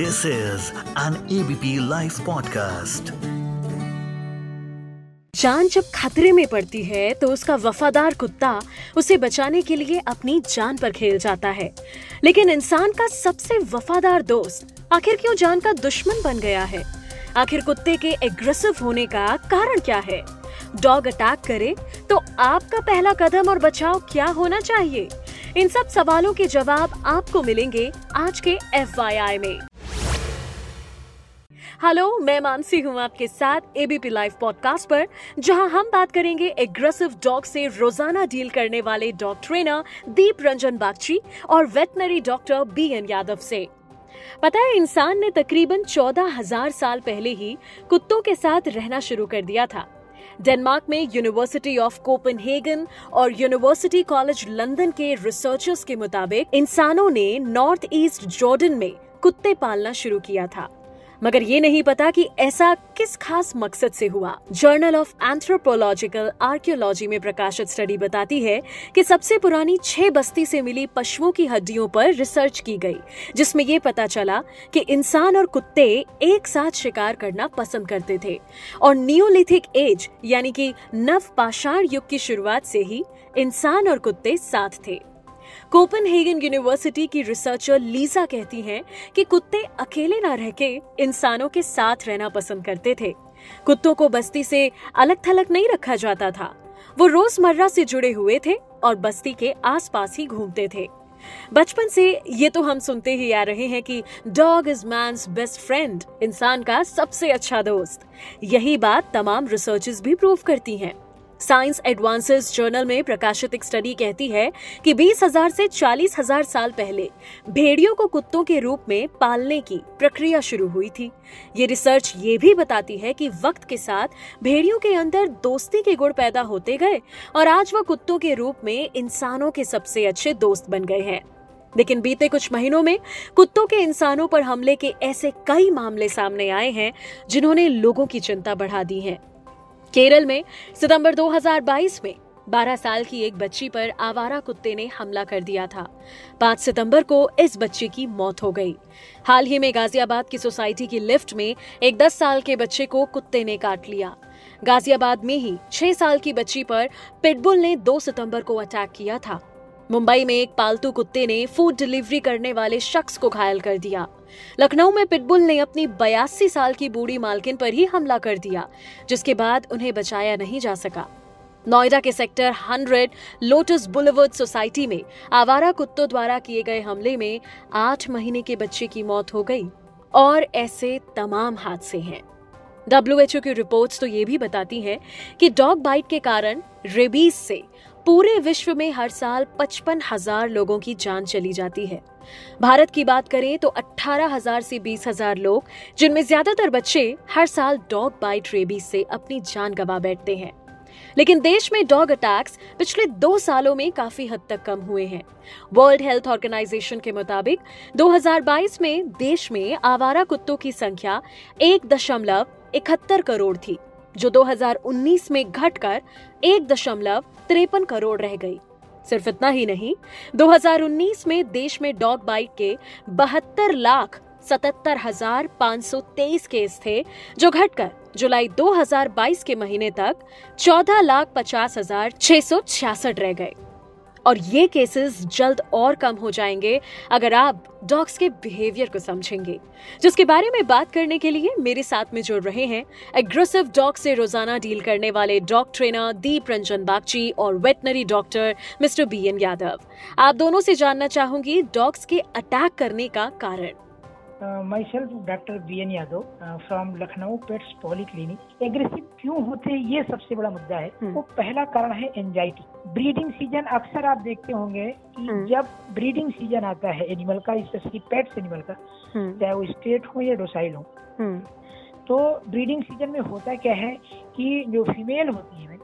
This is an ABP live podcast जान जब खतरे में पड़ती है तो उसका वफादार कुत्ता उसे बचाने के लिए अपनी जान पर खेल जाता है। लेकिन इंसान का सबसे वफादार दोस्त आखिर क्यों जान का दुश्मन बन गया है? आखिर कुत्ते के एग्रेसिव होने का कारण क्या है? डॉग अटैक करे तो आपका पहला कदम और बचाव क्या होना चाहिए? इन सब सवालों के जवाब आपको मिलेंगे आज के एफ़ में। हेलो, मैं मानसी हूँ आपके साथ एबीपी लाइव पॉडकास्ट पर, जहाँ हम बात करेंगे एग्रेसिव डॉग से रोज़ाना डील करने वाले डॉग ट्रेनर दीप रंजन बागची और veterinary doctor B N Yadav से। पता है, इंसान ने तकरीबन चौदह हज़ार साल पहले ही कुत्तों के साथ रहना शुरू कर दिया था। डेनमार्क में यूनिवर्सिटी ऑफ़ कोपेनहेगन और यूनिवर्सिटी कॉलेज लंदन के रिसर्चर्स के मुताबिक, इंसानों ने नॉर्थ ईस्ट जॉर्डन में कुत्ते पालना शुरू किया था। मगर ये नहीं पता कि ऐसा किस खास मकसद से हुआ। जर्नल ऑफ़ एंथ्रोपोलॉजिकल आर्कियोलॉजी में प्रकाशित स्टडी बताती है कि सबसे पुरानी छह बस्ती से मिली पशुओं की हड्डियों पर रिसर्च की गई, जिसमें ये पता चला कि इंसान और कुत्ते एक साथ शिकार करना पसंद करते थे। और नियोलिथिक एज यानी कि नव पाषाण युग की शुरुआत से ही इंसान और कुत्ते साथ थे। कोपनहेगन यूनिवर्सिटी की रिसर्चर लीजा कहती हैं कि कुत्ते अकेले ना रह के इंसानों के साथ रहना पसंद करते थे। कुत्तों को बस्ती से अलग थलग नहीं रखा जाता था। वो रोज़मर्रा से जुड़े हुए थे और बस्ती के आसपास ही घूमते थे। बचपन से ये तो हम सुनते ही आ रहे हैं कि dog is man's best friend, इंसान का सबसे अच्छा दोस्त। यही बात तमाम रिसर्चेस भी प्रूव करती हैं। साइंस एडवांसेस जर्नल में प्रकाशित एक स्टडी कहती है कि बीस हज़ार से चालीस हज़ार साल पहले भेड़ियों को कुत्तों के रूप में पालने की प्रक्रिया शुरू हुई थी। ये रिसर्च ये भी बताती है कि वक्त के साथ भेड़ियों के अंदर दोस्ती के गुण पैदा होते गए और आज वह कुत्तों के रूप में इंसानों के सबसे अच्छे दोस्त बन गए हैं। लेकिन बीते कुछ महीनों में कुत्तों के इंसानों पर हमले के ऐसे कई मामले सामने आए हैं जिन्होंने लोगों की चिंता बढ़ा दी है। केरल में, सितंबर 2022 में 12 साल की एक बच्ची पर आवारा कुत्ते ने हमला कर दिया था। 5 सितंबर को इस बच्ची की मौत हो गई। हाल ही में गाजियाबाद की सोसाइटी की लिफ्ट में एक 10 साल के बच्चे को कुत्ते ने काट लिया। गाजियाबाद में ही 6 साल की बच्ची पर पिटबुल ने 2 सितंबर को अटैक किया था। मुंबई में एक पालतू कुत्ते ने फ़ूड डिलीवरी करने वाले शख्स को घायल कर दिया। लखनऊ में पिटबुल ने अपनी बयासी साल की बूढ़ी मालकिन पर ही हमला कर दिया, जिसके बाद उन्हें बचाया नहीं जा सका। नोएडा के सेक्टर 100 लोटस बुलेवर्ड सोसाइटी में आवारा कुत्तों द्वारा किए गए हमले में आठ महीने के बच्चे की मौत हो गई, और ऐसे तमाम हादसे हैं। डब्ल्यूएचओ की रिपोर्ट्स तो ये भी बताती हैं कि डॉग बाइट के कारण रेबीज से पूरे विश्व में हर साल पचपन हज़ार लोगों की जान चली जाती है। भारत की बात करें तो अठारह हज़ार से बीस हज़ार लोग, जिनमें ज़्यादातर बच्चे हर साल डॉग बाइट रेबीज से अपनी जान गंवा बैठते हैं। लेकिन देश में डॉग अटैक्स पिछले दो सालों में काफ़ी हद तक कम हुए हैं। वर्ल्ड हेल्थ ऑर्गेनाइजेशन के मुताबिक 2022 में देश में आवारा कुत्तों की संख्या एक दशमलव इकहत्तर करोड़ थी। जो 2019 में घटकर एक दशमलव तिरपन करोड़ रह गई। सिर्फ़ इतना ही नहीं 2019 में देश में डॉग बाइट के बहत्तर लाख सतहत्तर हज़ार पाँच सौ तेईस केस थे, जो घटकर जुलाई 2022 के महीने तक चौदह लाख पचास हज़ार छह सौ छियासठ रह गए। और ये केसेस जल्द और कम हो जाएँगे अगर आप डॉग्स के बिहेवियर को समझेंगे। जिसके बारे में बात करने के लिए मेरे साथ में जुड़ रहे हैं एग्रेसिव डॉग से रोज़ाना डील करने वाले डॉग ट्रेनर दीप रंजन बागची और veterinary doctor mister B N Yadav. आप दोनों से जानना चाहूँगी डॉग्स के अटैक करने का कारण। Myself doctor B N Yadav from Lucknow pets polyclinic aggressive क्यों होते हैं? ये सबसे बड़ा मुद्दा है। हम्म। वो पहला कारण है एंजाइटी ब्रीडिंग सीज़न अक्सर आप देखते होंगे कि हम्म। जब ब्रीडिंग सीज़न आता है एनिमल का स्पेशली पेट्स एनिमल का हम्म। चाहे वो स्टेट हो या डोसाइल हो। तो ब्रीडिंग सीज़न में होता क्या है कि जो फीमेल होती है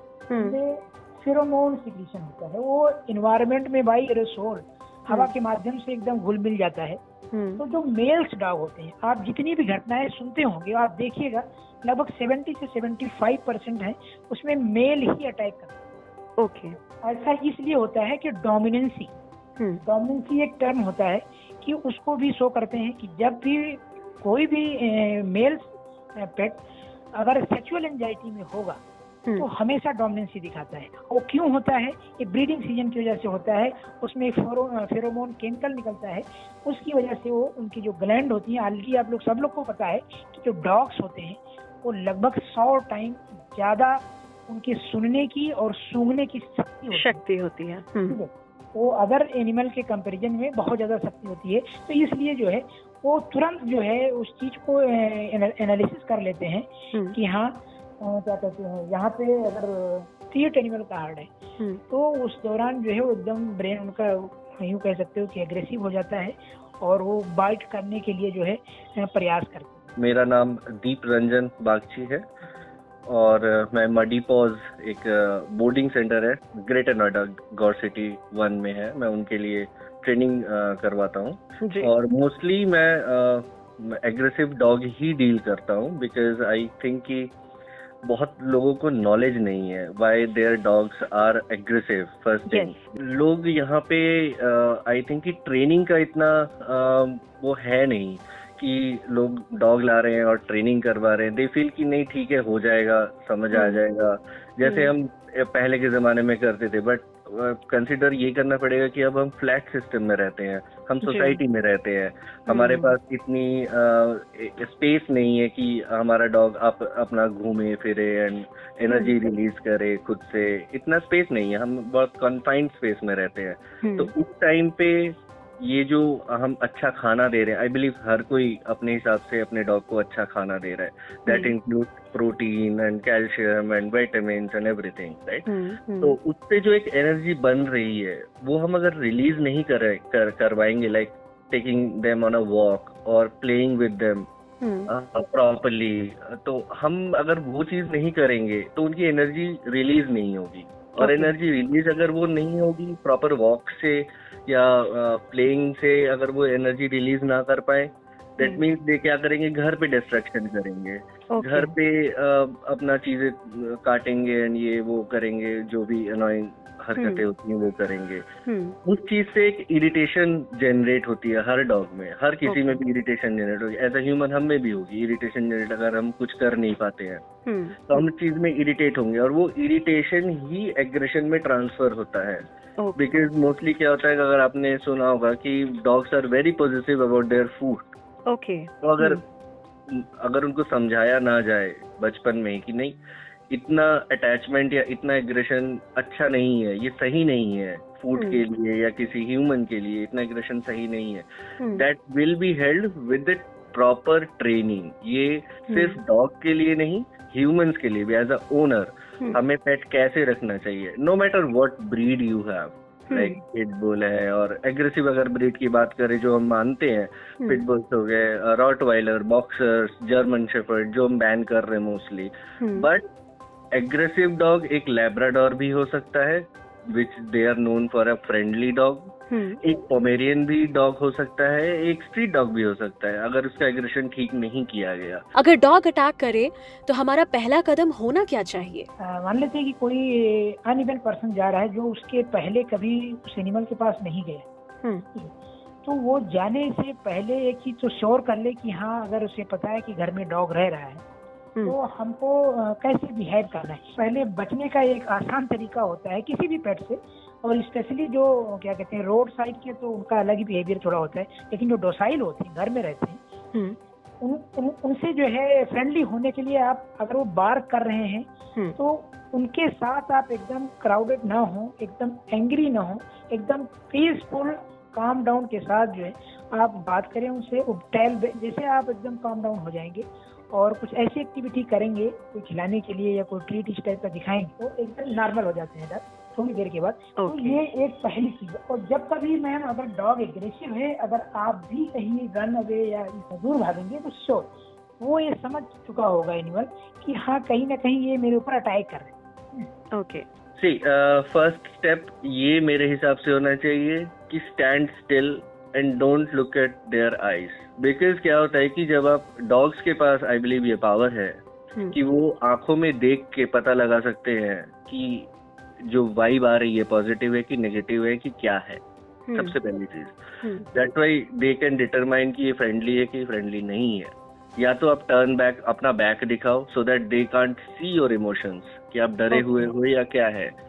फेरोमोन सिक्रीशन होता है। वो इन्वायरमेंट में बाई एरोसोल हवा के माध्यम से एकदम घुल मिल जाता है हम्म। तो जो मेल्स डॉग होते हैं आप जितनी भी घटनाएँ सुनते होंगे आप देखिएगा लगभग 70 से 75 परसेंट है उसमें मेल ही अटैक करता है ओके ऐसा इसलिए होता है कि डोमिनेंसी डोमिनेंसी हम्म। एक टर्म होता है कि उसको भी शो करते हैं कि जब भी कोई भी मेल पेट अगर सेक्सुअल एंजाइटी में होगा हम्म। तो हमेशा डोमिनेंसी दिखाता है। वो क्यों होता है? ये ब्रीडिंग सीज़न की वजह से होता है। उसमें फेरोमोन केमिकल निकलता है। उसकी वजह से वो उनकी जो ग्लैंड होती है ऑलरेडी आप लोग सब लोग को पता है कि जो डॉग्स होते हैं वो लगभग सौ टाइम ज़्यादा उनके सुनने की और सूंघने की शक्ति होती है। शक्ति होती है। हम्म, वो अदर एनिमल के कंपैरिजन में बहुत ज़्यादा शक्ति होती है। तो इसलिए जो है वो तुरंत जो है उस चीज़ को एनालिसिस कर लेते हैं हम्म, कि हाँ क्या कहते हैं यहाँ पे अगर क्रिएट एनिमल का हार्ड है हम्म, तो उस दौरान जो है वो एकदम ब्रेन उनका यूँ कह सकते हो कि एग्रेसिव हो जाता है और वो बाइट करने के लिए जो है प्रयास करते हैं। मेरा नाम दीप रंजन बागची है और मैं मडी पॉज एक बोर्डिंग सेंटर है Greater Noida Gaur City one में है। मैं उनके लिए ट्रेनिंग करवाता हूँ। और मोस्टली मैं एग्रेसिव डॉग ही डील करता हूँ बिकॉज़ आई थिंक कि बहुत लोगों को नॉलेज नहीं है why their dogs are aggressive first thing लोग यहाँ पे आई थिंक कि ट्रेनिंग का इतना uh, वो है नहीं कि लोग डॉग ला रहे हैं और ट्रेनिंग करवा रहे हैं। दे फील कि नहीं ठीक है हो जाएगा समझ आ हम्म। जाएगा। जैसे हम्म। हम पहले के जमाने में करते थे बट कंसिडर ये करना पड़ेगा कि अब हम फ्लैट सिस्टम में रहते हैं हम सोसाइटी में रहते हैं। हमारे हम्म। पास इतनी स्पेस नहीं है कि हमारा डॉग आप अपना घूमे फिरे एंड एनर्जी रिलीज़ करे खुद से। इतना स्पेस नहीं है हम बहुत कन्फाइंड स्पेस में रहते हैं। हम्म, तो उस टाइम पे ये जो हम अच्छा खाना दे रहे हैं आई बिलीव हर कोई अपने हिसाब से अपने डॉग को अच्छा खाना दे रहा है। That. Include protein and calcium and vitamin and everything right तो उससे जो एक एनर्जी बन रही है वो हम अगर रिलीज़ नहीं कर, कर करवाएँगे like taking them on a walk और प्लेइंग विद देम प्रॉपरली तो हम अगर वो चीज़ नहीं करेंगे तो उनकी एनर्जी रिलीज़ नहीं होगी। और एनर्जी रिलीज़ अगर वो नहीं होगी प्रॉपर वॉक से या प्लेइंग से अगर वो एनर्जी रिलीज़ ना कर पाए दैट। मीन्स दे क्या करेंगे? घर पे डिस्ट्रक्शन करेंगे। ओके, घर पे अपना चीज़ें काटेंगे एंड ये वो करेंगे जो भी अनोइंग हरकतें हम्म। होती हैं वो करेंगे। हम्म, उस चीज़ से एक इरिटेशन जनरेट होती है हर डॉग में। हर किसी Okay. में भी इरिटेशन जनरेट होगी एज अ ह्यूमन हम में भी होगी इरिटेशन जनरेट अगर हम कुछ कर नहीं पाते हैं। हम्म, तो हम उस चीज़ में इरिटेट होंगे और वो इरिटेशन ही एग्रेशन में ट्रांसफ़र होता है। बिकॉज़ मोस्टली क्या होता है अगर आपने सुना होगा कि dogs are very positive about their food okay, तो अगर। अगर उनको समझाया ना जाए बचपन में कि नहीं इतना अटैचमेंट या इतना एग्रेशन अच्छा नहीं है ये सही नहीं है फ़ूड हम्म। के लिए या किसी ह्यूमन के लिए इतना एग्रेशन सही नहीं है। हम्म, that will be held with proper training ये सिर्फ़ डॉग के लिए नहीं ह्यूमंस के लिए भी एज अ ओनर हम्म, हमें पेट कैसे रखना चाहिए? No matter what breed you have hmm, like pitbull है और एग्रेसिव अगर ब्रीड की बात करें जो हम मानते हैं पिटबुल्स हो गए rottweiler boxers German shepherd जो हम बैन कर रहे हैं मोस्टली बट एग्रेसिव डॉग एक लेब्राडोर भी हो सकता है which they are known for a friendly dog एक पोमेरियन भी डॉग हो सकता है एक स्ट्रीट डॉग भी हो सकता है अगर उसका एग्रेशन ठीक नहीं किया गया। अगर डॉग अटैक करे तो हमारा पहला कदम होना क्या चाहिए? मान लेते हैं कि कोई अनइवन पर्सन जा रहा है जो उसके पहले कभी उस एनिमल के पास नहीं गया। हम्म, तो वो जाने से पहले एक चीज़ तो श्योर कर ले कि हाँ अगर उसे पता है कि घर में डॉग रह रहा है तो हमको कैसे बिहेव करना है? पहले बचने का एक आसान तरीका होता है किसी भी पेट से और स्पेशली जो क्या कहते हैं रोड साइड के तो उनका अलग ही बिहेवियर थोड़ा होता है लेकिन जो डोसाइल होते हैं घर में रहते हैं हम्म, उन, उन उनसे जो है फ्रेंडली होने के लिए आप अगर वो बार कर रहे हैं हम्म, तो उनके साथ आप एकदम क्राउडेड ना हो एकदम एंग्री ना हो एकदम पीसफुल काम डाउन के साथ जो है आप बात करें उनसे टैल जैसे आप एकदम काम डाउन हो जाएँगे और कुछ ऐसी एक्टिविटी करेंगे कोई खिलाने के लिए या कोई ट्रीट इस टाइप का दिखाएँगे तो एकदम नॉर्मल हो जाते हैं डर थोड़ी देर के बाद। तो ये एक पहली चीज़ है। और जब कभी मैम अगर डॉग एग्रेसिव है अगर आप भी कहीं रन अवे या दूर भागेंगे तो श्योर वो ये समझ चुका होगा एनिमल कि हाँ कहीं ना कहीं ये मेरे ऊपर अटैक कर रहे हैं। ओके, सी फ़र्स्ट स्टेप ये मेरे हिसाब से होना चाहिए कि stand still and don't look at their eyes because क्या होता है कि जब आप डॉग्स के पास आई बिलीव ये पावर है हम्म, कि वो आँखों में देख के पता लगा सकते हैं कि जो वाइब आ रही है पॉजिटिव है कि नेगेटिव है कि क्या है। हम्म। सबसे पहली चीज़। That why they can determine कि ये फ्रेंडली है कि फ्रेंडली नहीं है। या तो आप टर्न बैक अपना बैक दिखाओ so that they can't see your emotions कि आप डरे Okay. हुए हो या क्या है।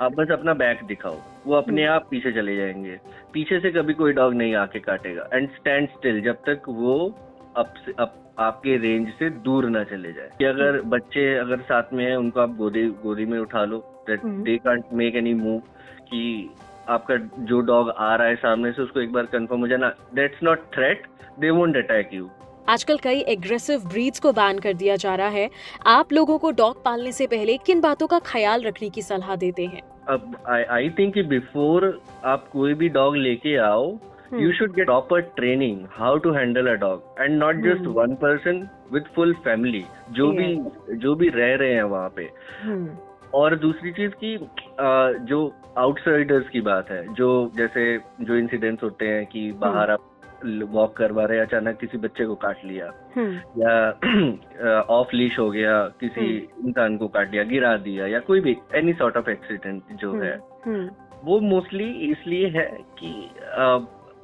आप बस अपना बैक दिखाओ। वो अपने आप पीछे चले जाएँगे। पीछे से कभी कोई डॉग नहीं आके काटेगा। एंड स्टैंड स्टिल जब तक वो से अब आपके रेंज से दूर ना चले जाए। कि अगर बच्चे अगर साथ में है उनको आप गोदी गोदी में उठा लो। That hmm. They can't make any move कि आपका जो डॉग आ रहा है सामने से उसको एक बार कंफर्म हो जाना। That's not threat they won't attack you आजकल कई एग्रेसिव ब्रीड्स को बैन कर दिया जा रहा है। आप लोगों को डॉग पालने से पहले किन बातों का ख्याल रखने की सलाह देते हैं? अब आई थिंक कि बिफोर आप कोई भी डॉग लेके आओ हम्म, you should get proper training how to handle a dog and not just Hmm. one person with full family जो भी जो भी रह रहे हैं वहाँ पे। हम्म, और दूसरी चीज़ की अ, जो आउटसाइडर्स की बात है जो जैसे जो इंसिडेंट्स होते हैं कि बाहर आप वॉक करवा रहे अचानक किसी बच्चे को काट लिया। हम्म, या ऑफ़ लीश हो गया किसी इंसान को काट दिया गिरा दिया या कोई भी एनी सॉर्ट ऑफ़ एक्सीडेंट जो है। हम्म, वो मोस्टली इसलिए है कि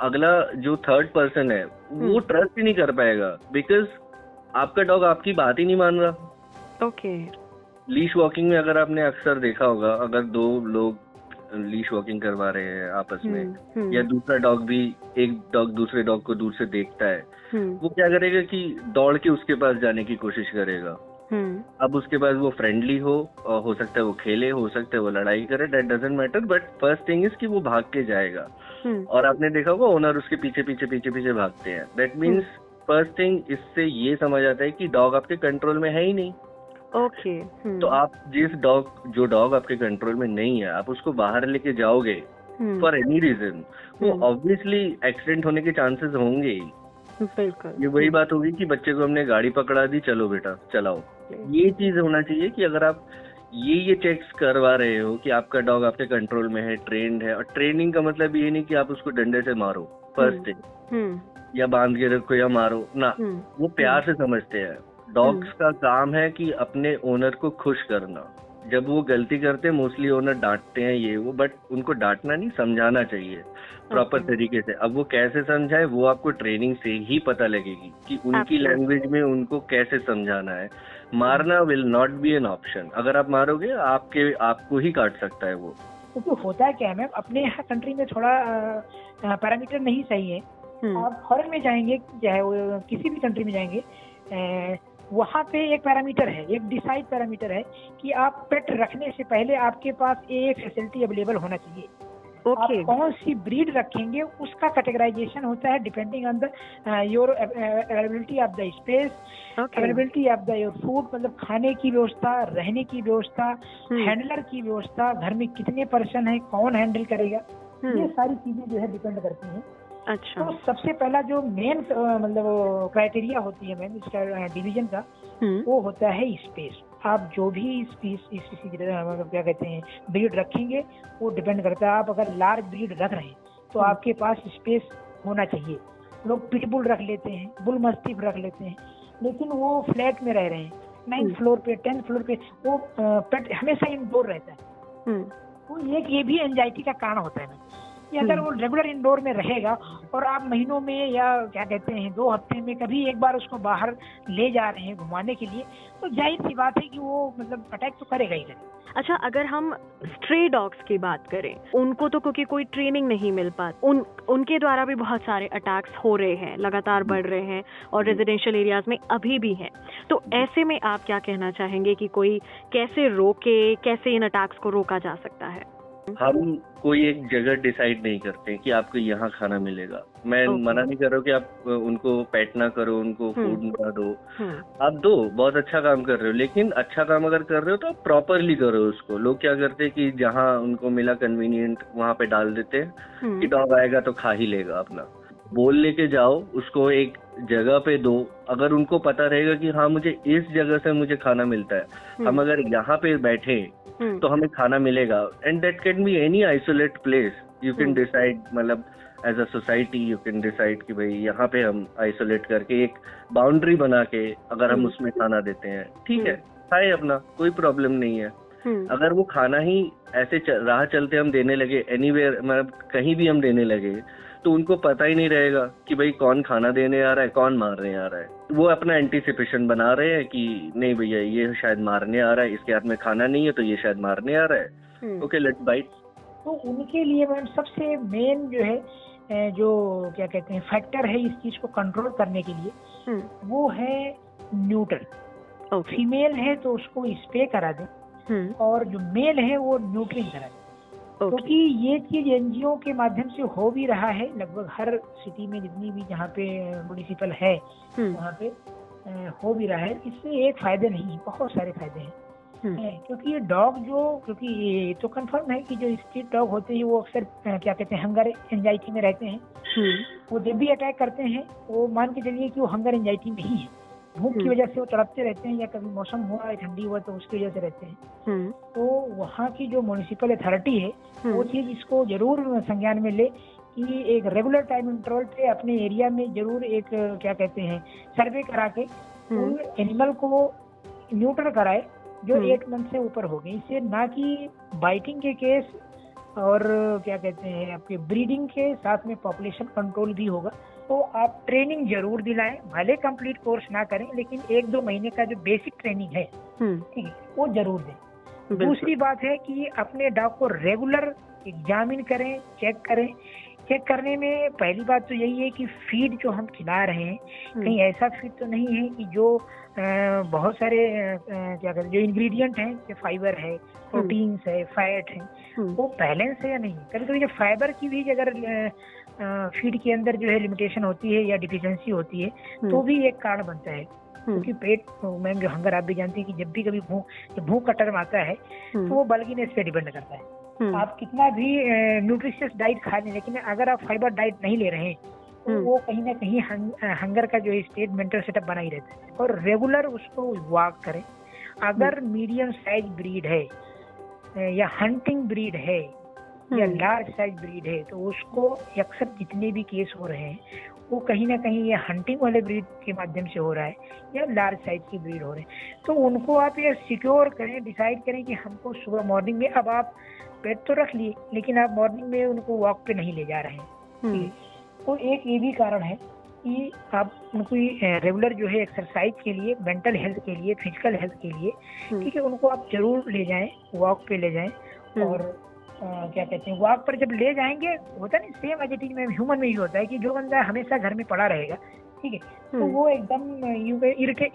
अगला जो थर्ड पर्सन है वो हम्म। ट्रस्ट ही नहीं कर पाएगा बिकॉज़ आपका डॉग आपकी बात ही नहीं मान रहा। ओके लीश वॉकिंग में अगर आपने अक्सर देखा होगा अगर दो लोग लीश वॉकिंग करवा रहे हैं आपस में। हम्म, हम्म, या दूसरा डॉग भी एक डॉग दूसरे डॉग को दूर से देखता है। हम्म, वो क्या करेगा कि दौड़ के उसके पास जाने की कोशिश करेगा। अब उसके पास वो फ्रेंडली हो और हो सकता है वो खेले हो सकता है वो लड़ाई करे that doesn't matter but first thing is कि वो भाग के जाएगा। और आपने देखा होगा ओनर उसके पीछे पीछे पीछे पीछे भागते हैं। दैट मीन्स फ़र्स्ट थिंग इससे ये समझ आता है कि डॉग आपके कंट्रोल में है ही नहीं। ओके हम्म, तो आप जिस डॉग जो डॉग आपके कंट्रोल में नहीं है आप उसको बाहर लेके जाओगे फॉर एनी रीजन वो। ऑब्वियसली एक्सीडेंट होने के चांसेस होंगे ही। बिल्कुल। ये वही बात होगी कि बच्चे को हमने गाड़ी पकड़ा दी चलो बेटा चलाओ। ये चीज़ होना चाहिए कि अगर आप ये ये चेक्स करवा रहे हो कि आपका डॉग आपके कंट्रोल में है ट्रेंड है और ट्रेनिंग का मतलब ये नहीं कि आप उसको डंडे से मारो फ़र्स्ट थिंग हम्म, या बाँध के रखो या मारो ना वो प्यार से समझते हैं। डॉग्स का काम है कि अपने ओनर को खुश करना। जब वो गलती करते हैं मोस्टली ओनर डांटते हैं ये वो बट उनको डांटना नहीं समझाना चाहिए प्रॉपर तरीके से। अब वो कैसे समझाए वो आपको ट्रेनिंग से ही पता लगेगी कि उनकी लैंग्वेज में उनको कैसे समझाना है। मारना will not be an option अगर आप मारोगे आपके आपको ही काट सकता है वो। क्योंकि होता है क्या है मैम? अपने यहाँ कंट्री में थोड़ा पैरामीटर नहीं सही है। हम्म, आप फॉरेन में जाएँगे चाहे वो किसी भी कंट्री में जाएँगे वहाँ पे एक पैरामीटर है एक डिसाइड पैरामीटर है कि आप पेट रखने से पहले आपके पास ये फैसिलिटी अवेलेबल होना चाहिए। ओके आप कौन सी ब्रीड रखेंगे उसका कैटेगराइजेशन होता है depending on the your availability of the space availability of the your food मतलब खाने की व्यवस्था रहने की व्यवस्था हैंडलर की व्यवस्था घर में कितने पर्सन है कौन हैंडल करेगा? ये हम्म, सारी चीज़ें जो है डिपेंड करती हैं। अच्छा। तो सबसे पहला जो मेन मतलब क्राइटेरिया होती है मैम इसका डिवीज़न का हम्म, वो होता है स्पेस आप जो भी स्पीस मतलब क्या कहते हैं ब्रीड रखेंगे वो डिपेंड करता है। आप अगर लार्ज ब्रीड रख रहे हैं तो हम्म। आपके पास स्पेस होना चाहिए। लोग पिटबुल रख लेते हैं बुल मस्तिफ रख लेते हैं लेकिन वो फ्लैट में रह रहे हैं। Ninth hmm. फ्लोर पे टेंथ फ्लोर पे वो पेट हमेशा इंडोर रहता है। तो एक ये भी एंजाइटी का कारण होता है मैम कि अगर वो रेगुलर इंडोर में रहेगा और आप महीनों में या क्या कहते हैं दो हफ़्ते में कभी एक बार उसको बाहर ले जा रहे हैं घुमाने के लिए तो ज़ाहिर सी बात है कि वो मतलब अटैक तो करेगा ही करेगा। अच्छा अगर हम स्ट्रे डॉग्स की बात करें उनको तो क्योंकि कोई ट्रेनिंग नहीं मिल पाती उन उनके द्वारा भी बहुत सारे अटैक्स हो रहे हैं लगातार बढ़ रहे हैं और रेजिडेंशियल एरियाज़ में अभी भी हैं। तो ऐसे में आप क्या कहना चाहेंगे कि कोई कैसे रोके कैसे इन अटैक्स को रोका जा सकता है? हम कोई एक जगह डिसाइड नहीं करते कि आपको यहाँ खाना मिलेगा। मैं Okay. मना नहीं कर रहा हूँ कि आप उनको पैट ना करो उनको हम्म। फ़ूड ना दो। हम्म, आप दो बहुत अच्छा काम कर रहे हो लेकिन अच्छा काम अगर कर रहे हो तो आप प्रॉपरली करो उसको। लोग क्या करते हैं कि जहाँ उनको मिला कन्वीनियंट वहाँ पे डाल देते हैं कि हम्म, डॉग आएगा तो खा ही लेगा अपना। बोल लेके जाओ उसको एक जगह पे दो। अगर उनको पता रहेगा कि हाँ मुझे इस जगह से मुझे खाना मिलता है। हम हम्म, अगर यहाँ पे बैठे हम्म, तो हमें खाना मिलेगा। And that can be any isolate place you can. Decide मतलब as a society you can decide कि भाई यहाँ पे हम आइसोलेट करके एक बाउंड्री बना के अगर हम हम्म। उसमें खाना देते हैं। ठीक है। खाए अपना कोई प्रॉब्लम नहीं है। अगर वो खाना ही ऐसे राह चलते हम देने लगे एनीवेयर मतलब कहीं भी हम देने लगे तो उनको पता ही नहीं रहेगा कि भाई कौन खाना देने आ रहा है कौन मारने आ रहा है। वो अपना एंटीसिपेशन बना रहे हैं कि नहीं भैया ये शायद मारने आ रहा है इसके हाथ में खाना नहीं है तो ये शायद मारने आ रहा है। ओके लेट बाइट तो उनके लिए मैम सबसे मेन जो है जो क्या कहते हैं फैक्टर है इस चीज़ को कंट्रोल करने के लिए हम्म, वो है न्यूट्रल ओके फीमेल है तो उसको स्प्रे करा दें हम्म, और जो मेल है वो न्यूट्रिंग करा दें। क्योंकि ये चीज़ एनजीओ के माध्यम से हो भी रहा है लगभग हर सिटी में जितनी भी जहाँ पे म्यूनिसिपल है हम्म, वहाँ पे हो भी रहा है। इससे एक फ़ायदे नहीं बहुत सारे फ़ायदे हैं। हम्म, क्योंकि ये डॉग जो क्योंकि ये तो कंफर्म है कि जो स्ट्रीट डॉग होते हैं वो अक्सर क्या कहते हैं हंगर एंजाइटी में रहते हैं। हम्म, वो जब भी अटैक करते हैं वो मान के चलिए कि वो हंगर एंजाइटी में ही है। भूख की हम्म। वजह से वो तड़पते रहते हैं या कभी मौसम हुआ है ठंडी हुआ तो उसकी वजह से रहते हैं। हम्म, तो वहाँ की जो म्यूनिसिपल अथॉरिटी है वो हम्म, चीज़ इसको ज़रूर संज्ञान में ले कि एक रेगुलर टाइम इंटरवल पे अपने एरिया में ज़रूर एक क्या कहते हैं सर्वे करा के उन एनिमल को न्यूट्रल कराए जो। एट मंथ से ऊपर हो गए। इससे ना कि बाइटिंग के केस और क्या कहते हैं आपके ब्रीडिंग के साथ में पॉपुलेशन कंट्रोल भी होगा। तो आप ट्रेनिंग ज़रूर दिलाएँ भले कंप्लीट कोर्स ना करें लेकिन एक दो महीने का जो बेसिक ट्रेनिंग है हम्म, ठीक है वो ज़रूर दें। दूसरी बात है कि अपने डॉग को रेगुलर एग्जामिन करें चेक करें। चेक करने में पहली बात तो यही है कि फ़ीड जो हम खिला रहे हैं हम्म, कहीं ऐसा फ़ीड तो नहीं है कि जो बहुत सारे क्या कहते जो इंग्रेडिएंट हैं जैसे फाइबर है प्रोटीन्स है फैट है हम्म, वो बैलेंस है या नहीं? कभी कभी जो फाइबर की भी अगर फ़ीड के अंदर जो है लिमिटेशन होती है या डिफिशियंसी होती है तो हम्म, भी एक कारण बनता है। हम्म, क्योंकि पेट मैम जो हंगर आप भी जानती है कि जब भी कभी भूख जब भूख का टर्म आता है तो हम्म, वो बल्किनेस पे डिपेंड करता है। आप कितना भी न्यूट्रिशियस डाइट खा लें लेकिन अगर आप फाइबर डाइट नहीं ले रहे हैं तो। वो कहीं ना कहीं हंगर का जो है स्टेट मेंटल सेटअप बना ही रहता है। और रेगुलर उसको वॉक करें। अगर मीडियम साइज़ ब्रीड है या हंटिंग ब्रीड है या लार्ज साइज़ ब्रीड है तो उसको अक्सर जितने भी केस हो रहे हैं वो कहीं ना कहीं ये हंटिंग वाले ब्रीड के माध्यम से हो रहा है या लार्ज साइज़ की ब्रीड हो रहे हैं। तो उनको आप ये सिक्योर करें डिसाइड करें कि हमको सुबह मॉर्निंग में अब आप पेट तो रख लिए लेकिन आप मॉर्निंग में उनको वॉक पे नहीं ले जा रहे हैं। हम्म, तो एक ये भी कारण है कि आप उनको रेगुलर जो है एक्सरसाइज के लिए मेंटल हेल्थ के लिए फ़िज़िकल हेल्थ के लिए हम्म, ठीक है उनको आप ज़रूर ले जाएँ वॉक पे ले जाएँ हम्म, और क्या कहते हैं वॉक पर जब ले जाएँगे होता नहीं सेम एज इट में ह्यूमन में ही होता है कि जो बंदा हमेशा घर में पड़ा रहेगा ठीक है? तो हम्म, वो एकदम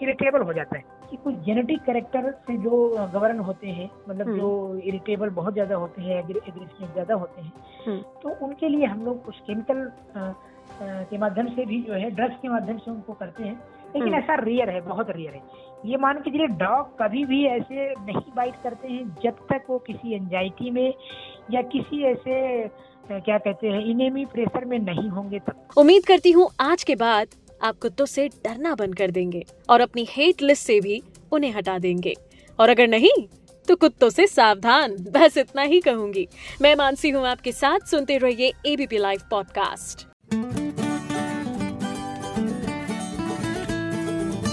इरिटेबल हो जाता है कि कुछ जेनेटिक कैरेक्टर से जो गवर्न होते हैं मतलब हम्म। जो इरिटेबल बहुत ज़्यादा होते हैं एग्रेसिव ज़्यादा होते हैं हम्म, तो उनके लिए हम लोग कुछ केमिकल के माध्यम से भी जो है ड्रग्स के माध्यम से उनको करते हैं। लेकिन हम्म। ऐसा रेयर है बहुत रेयर है। ये मान के चलिए डॉग कभी भी ऐसे नहीं बाइट करते हैं जब तक वो किसी एंजाइटी में या किसी ऐसे क्या कहते हैं इनेमी प्रेशर में नहीं होंगे तब उम्मीद करती हूँ आज के बाद आप कुत्तों से डरना बंद कर देंगे और अपनी हेट लिस्ट से भी उन्हें हटा देंगे। और अगर नहीं तो कुत्तों से सावधान बस इतना ही कहूँगी। मैं मानसी हूँ आपके साथ सुनते रहिए ABP live podcast